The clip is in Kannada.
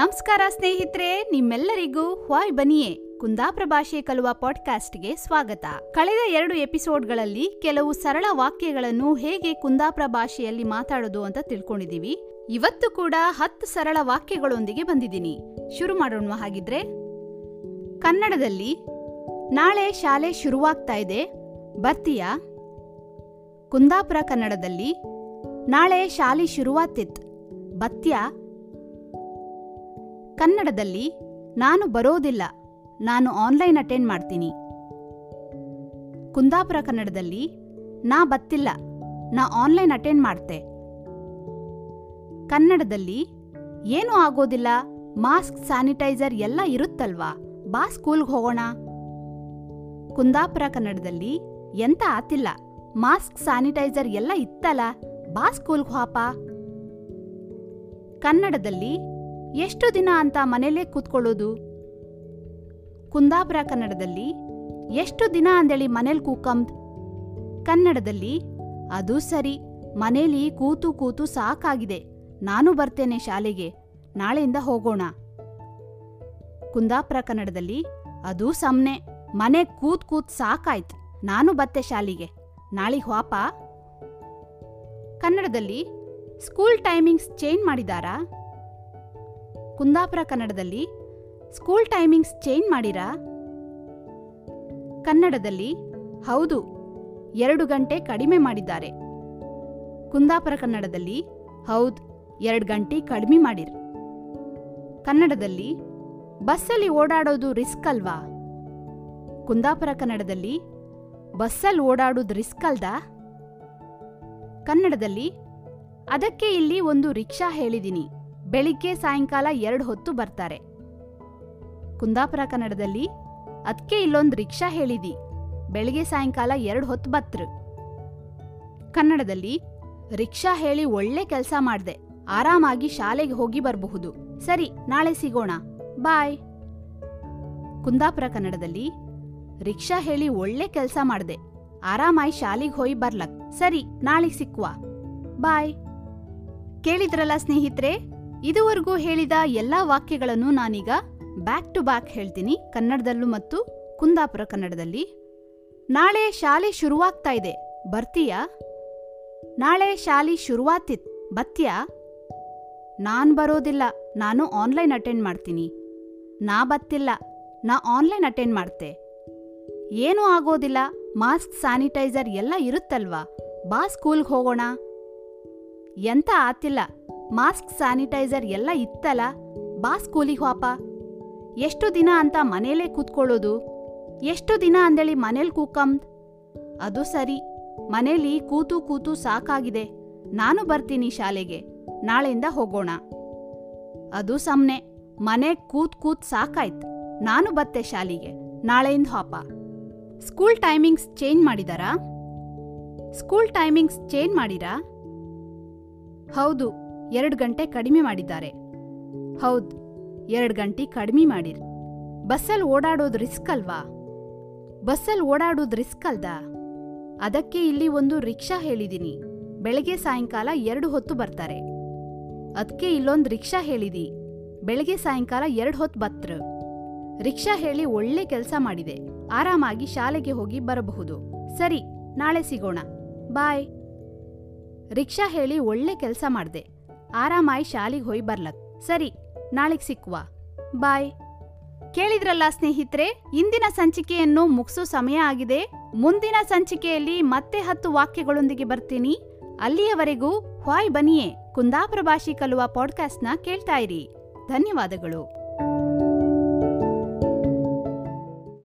ನಮಸ್ಕಾರ ಸ್ನೇಹಿತರೆ, ನಿಮ್ಮೆಲ್ಲರಿಗೂ ವಾಯ್ ಬನಿಯೇ ಕುಂದಾಪುರ ಭಾಷೆ ಕಲುವ ಪಾಡ್ಕಾಸ್ಟ್ಗೆ ಸ್ವಾಗತ. ಕಳೆದ ಎರಡು ಎಪಿಸೋಡ್ಗಳಲ್ಲಿ ಕೆಲವು ಸರಳ ವಾಕ್ಯಗಳನ್ನು ಹೇಗೆ ಕುಂದಾಪುರ ಭಾಷೆಯಲ್ಲಿ ಮಾತಾಡೋದು ಅಂತ ತಿಳ್ಕೊಂಡಿದೀವಿ ಇವತ್ತು ಕೂಡ ಹತ್ತು ಸರಳ ವಾಕ್ಯಗಳೊಂದಿಗೆ ಬಂದಿದ್ದೀನಿ. ಶುರು ಮಾಡೋಣ ಹಾಗಿದ್ರೆ? ಕನ್ನಡದಲ್ಲಿ, ನಾಳೆ ಶಾಲೆ ಶುರುವಾಗ್ತಾ ಇದೆ. ಬರ್ತೀಯಾ? ಕುಂದಾಪುರ ಕನ್ನಡದಲ್ಲಿ, ನಾಳೆ ಶಾಲೆ ಶುರುವಾತಿತ್ ಬತ್ಯಾ ಕನ್ನಡದಲ್ಲಿ ನಾನು ಬರೋದಿಲ್ಲ, ನಾನು ಆನ್ಲೈನ್ ಅಟೆಂಡ್ ಮಾಡ್ತೀನಿ. ಕುಂದಾಪುರ ಕನ್ನಡದಲ್ಲಿ ನಾ ಬತ್ತಿಲ್ಲ, ನಾ ಆನ್ಲೈನ್ ಅಟೆಂಡ್ ಮಾಡ್ತೆ. ಕನ್ನಡದಲ್ಲಿ ಏನೂ ಆಗೋದಿಲ್ಲ ಮಾಸ್ಕ್ ಸ್ಯಾನಿಟೈಸರ್ ಎಲ್ಲ ಇರುತ್ತಲ್ವಾ, ಬಾ ಸ್ಕೂಲ್ಗೆ ಹೋಗೋಣ. ಕುಂದಾಪುರ ಕನ್ನಡದಲ್ಲಿ ಎಂತ ಆತಿಲ್ಲ ಮಾಸ್ಕ್ ಸ್ಯಾನಿಟೈಸರ್ ಎಲ್ಲ ಇತ್ತಲ್ಲ, ಬಾ ಸ್ಕೂಲ್ಗೆ ಹಾಪ. ಕನ್ನಡದಲ್ಲಿ ಎಷ್ಟು ದಿನ ಅಂತ ಮನೇಲೇ ಕೂತ್ಕೊಳ್ಳೋದು? ಕುಂದಾಪುರ ಕನ್ನಡದಲ್ಲಿ ಎಷ್ಟು ದಿನ ಅಂದೇಳಿ ಮನೇಲಿ ಕೂಕಂಬ್ ಕನ್ನಡದಲ್ಲಿ, ಅದು ಸರಿ, ಮನೇಲಿ ಕೂತು ಕೂತು ಸಾಕಾಗಿದೆ. ನಾನು ಬರ್ತೇನೆ ಶಾಲೆಗೆ. ನಾಳೆಯಿಂದ ಹೋಗೋಣ. ಕುಂದಾಪುರ ಕನ್ನಡದಲ್ಲಿ, ಅದು ಸಮ್ನೆ. ಮನೆ ಕೂತ್ ಕೂತ್ ಸಾಕಾಯ್ತು. ನಾನು ಬತ್ತೆ ಶಾಲೆಗೆ. ನಾಳೆ ಹ್ವಾಪ ಕನ್ನಡದಲ್ಲಿ, ಸ್ಕೂಲ್ ಟೈಮಿಂಗ್ಸ್ ಚೇಂಜ್ ಮಾಡಿದಾರಾ? ಕುಂದಾಪುರ ಕನ್ನಡದಲ್ಲಿ ಸ್ಕೂಲ್ ಟೈಮಿಂಗ್ಸ್ ಚೇಂಜ್ ಮಾಡಿರಾ? ಕನ್ನಡದಲ್ಲಿ ಹೌದು, ಎರಡು ಗಂಟೆ ಕಡಿಮೆ ಮಾಡಿದ್ದಾರೆ. ಕುಂದಾಪುರ ಕನ್ನಡದಲ್ಲಿ ಹೌದು, ಎರಡು ಗಂಟೆ ಕಡಿಮೆ ಮಾಡಿರ್. ಕನ್ನಡದಲ್ಲಿ ಬಸ್ಸಲ್ಲಿ ಓಡಾಡೋದು ರಿಸ್ಕ್ ಅಲ್ವಾ? ಕುಂದಾಪುರ ಕನ್ನಡದಲ್ಲಿ ಬಸ್ಸಲ್ಲಿ ಓಡಾಡೋದು ರಿಸ್ಕ್ ಅಲ್ದಾ? ಕನ್ನಡದಲ್ಲಿ ಅದಕ್ಕೆ ಇಲ್ಲಿ ಒಂದು ರಿಕ್ಷಾ ಹೇಳಿದ್ದೀನಿ ಬೆಳಿಗ್ಗೆ ಸಾಯಂಕಾಲ ಎರಡು ಹೊತ್ತು ಬರ್ತಾರೆ. ಕುಂದಾಪುರ ಕನ್ನಡದಲ್ಲಿ ಅದಕ್ಕೆ ಇಲ್ಲೊಂದು ರಿಕ್ಷಾ ಹೇಳಿದಿ, ಬೆಳಿಗ್ಗೆ ಸಾಯಂಕಾಲ ಎರಡು ಹೊತ್ತು ಬತ್ರು ಕನ್ನಡದಲ್ಲಿ, ರಿಕ್ಷಾ ಹೇಳಿ ಒಳ್ಳೆ ಕೆಲಸ ಮಾಡ್ದೆ, ಆರಾಮಾಗಿ ಶಾಲೆಗೆ ಹೋಗಿ ಬರಬಹುದು. ಸರಿ, ನಾಳೆ ಸಿಗೋಣ, ಬಾಯ್. ಕುಂದಾಪುರ ಕನ್ನಡದಲ್ಲಿ, ರಿಕ್ಷಾ ಹೇಳಿ ಒಳ್ಳೆ ಕೆಲಸ ಮಾಡ್ದೆ ಆರಾಮಾಗಿ ಶಾಲೆಗೆ ಹೋಗಿ ಬರ್ಲಕ್, ಸರಿ ನಾಳೆ ಸಿಕ್ಕುವ ಬಾಯ್. ಕೇಳಿದ್ರಲ್ಲ ಸ್ನೇಹಿತರೆ? ಇದುವರೆಗೂ ಹೇಳಿದ ಎಲ್ಲ ವಾಕ್ಯಗಳನ್ನು ನಾನೀಗ ಬ್ಯಾಕ್ ಟು ಬ್ಯಾಕ್ ಹೇಳ್ತೀನಿ. ಕನ್ನಡದಲ್ಲೂ ಮತ್ತು ಕುಂದಾಪುರ ಕನ್ನಡದಲ್ಲಿ. ನಾಳೆ ಶಾಲೆ ಶುರುವಾಗ್ತಾ ಇದೆ. ಬರ್ತೀಯಾ? ನಾಳೆ ಶಾಲೆ ಶುರುವಾತಿತ್. ಬತ್ಯಾ ನಾನ್ ಬರೋದಿಲ್ಲ. ನಾನು ಆನ್ಲೈನ್ ಅಟೆಂಡ್ ಮಾಡ್ತೀನಿ. ನಾ ಬತ್ತಿಲ್ಲ. ನಾ ಆನ್ಲೈನ್ ಅಟೆಂಡ್ ಮಾಡ್ತೆ. ಏನೂ ಆಗೋದಿಲ್ಲ. ಮಾಸ್ಕ್ ಸ್ಯಾನಿಟೈಸರ್ ಎಲ್ಲ ಇರುತ್ತಲ್ವಾ? ಬಾ ಸ್ಕೂಲ್ಗೆ ಹೋಗೋಣ. ಎಂತ ಆತಿಲ್ಲ. ಮಾಸ್ಕ್, ಸ್ಯಾನಿಟೈಸರ್ ಎಲ್ಲ ಇತ್ತಲ್ಲ? ಬಾ ಸ್ಕೂಲಿಗೆ ಹೋಪ. ಎಷ್ಟು ದಿನ ಅಂತ ಮನೇಲೇ ಕೂತ್ಕೊಳ್ಳೋದು? ಎಷ್ಟು ದಿನ ಅಂದೇಳಿ ಮನೇಲಿ ಕೂಕಂದ್ ಅದು ಸರಿ. ಮನೇಲಿ ಕೂತು ಕೂತು ಸಾಕಾಗಿದೆ. ನಾನು ಬರ್ತೀನಿ ಶಾಲೆಗೆ. ನಾಳೆಯಿಂದ ಹೋಗೋಣ. ಅದು ಸಮ್ನೆ. ಮನೆ ಕೂತ್ ಕೂತ್ ಸಾಕಾಯ್ತು. ನಾನು ಬತ್ತೆ ಶಾಲೆಗೆ. ನಾಳೆಯಿಂದ ಹೋಪ. ಸ್ಕೂಲ್ ಟೈಮಿಂಗ್ಸ್ ಚೇಂಜ್ ಮಾಡಿದಾರಾ? ಸ್ಕೂಲ್ ಟೈಮಿಂಗ್ಸ್ ಚೇಂಜ್ ಮಾಡಿರಾ? ಹೌದು. ಎರಡು ಗಂಟೆ ಕಡಿಮೆ ಮಾಡಿದ್ದಾರೆ. ಹೌದ್, ಎರಡು ಗಂಟೆ ಕಡಿಮೆ ಮಾಡಿರ್. ಬಸ್ಸಲ್ಲಿ ಓಡಾಡೋದು ರಿಸ್ಕ್ ಅಲ್ವಾ? ಬಸ್ಸಲ್ಲಿ ಓಡಾಡೋದು ರಿಸ್ಕ್ ಅಲ್ದಾ? ಅದಕ್ಕೆ ಇಲ್ಲಿ ಒಂದು ರಿಕ್ಷಾ ಹೇಳಿದೀನಿ. ಬೆಳಗ್ಗೆ ಸಾಯಂಕಾಲ ಎರಡು ಹೊತ್ತು ಬರ್ತಾರೆ. ಅದಕ್ಕೆ ಇಲ್ಲೊಂದು ರಿಕ್ಷಾ ಹೇಳಿದಿ. ಬೆಳಗ್ಗೆ ಸಾಯಂಕಾಲ ಎರಡು ಹೊತ್ತು ಬತ್ರ. ರಿಕ್ಷಾ ಹೇಳಿ ಒಳ್ಳೆ ಕೆಲಸ ಮಾಡಿದೆ. ಆರಾಮಾಗಿ ಶಾಲೆಗೆ ಹೋಗಿ ಬರಬಹುದು. ಸರಿ, ನಾಳೆ ಸಿಗೋಣ. ಬಾಯ್. ರಿಕ್ಷಾ ಹೇಳಿ ಒಳ್ಳೆ ಕೆಲಸ ಮಾಡ್ದೆ. ಆರಾಮಾಗಿ ಶಾಲೆಗೆ ಹೋಯ್ ಬರ್ಲಕ್ ಸರಿ, ನಾಳೆಗ್ ಸಿಕ್ಕುವ ಬಾಯ್. ಕೇಳಿದ್ರಲ್ಲ ಸ್ನೇಹಿತರೆ, ಇಂದಿನ ಸಂಚಿಕೆಯನ್ನು ಮುಗಿಸೋ ಸಮಯ ಆಗಿದೆ. ಮುಂದಿನ ಸಂಚಿಕೆಯಲ್ಲಿ ಮತ್ತೆ ಹತ್ತು ವಾಕ್ಯಗಳೊಂದಿಗೆ ಬರ್ತೀನಿ. ಅಲ್ಲಿಯವರೆಗೂ ಹ್ವಾಯ್ ಬನಿಯೇ ಕುಂದಾಪುರ ಭಾಷೆ ಕಲುವ ಪಾಡ್ಕಾಸ್ಟ್ನ ಕೇಳ್ತಾ ಇರಿ. ಧನ್ಯವಾದಗಳು.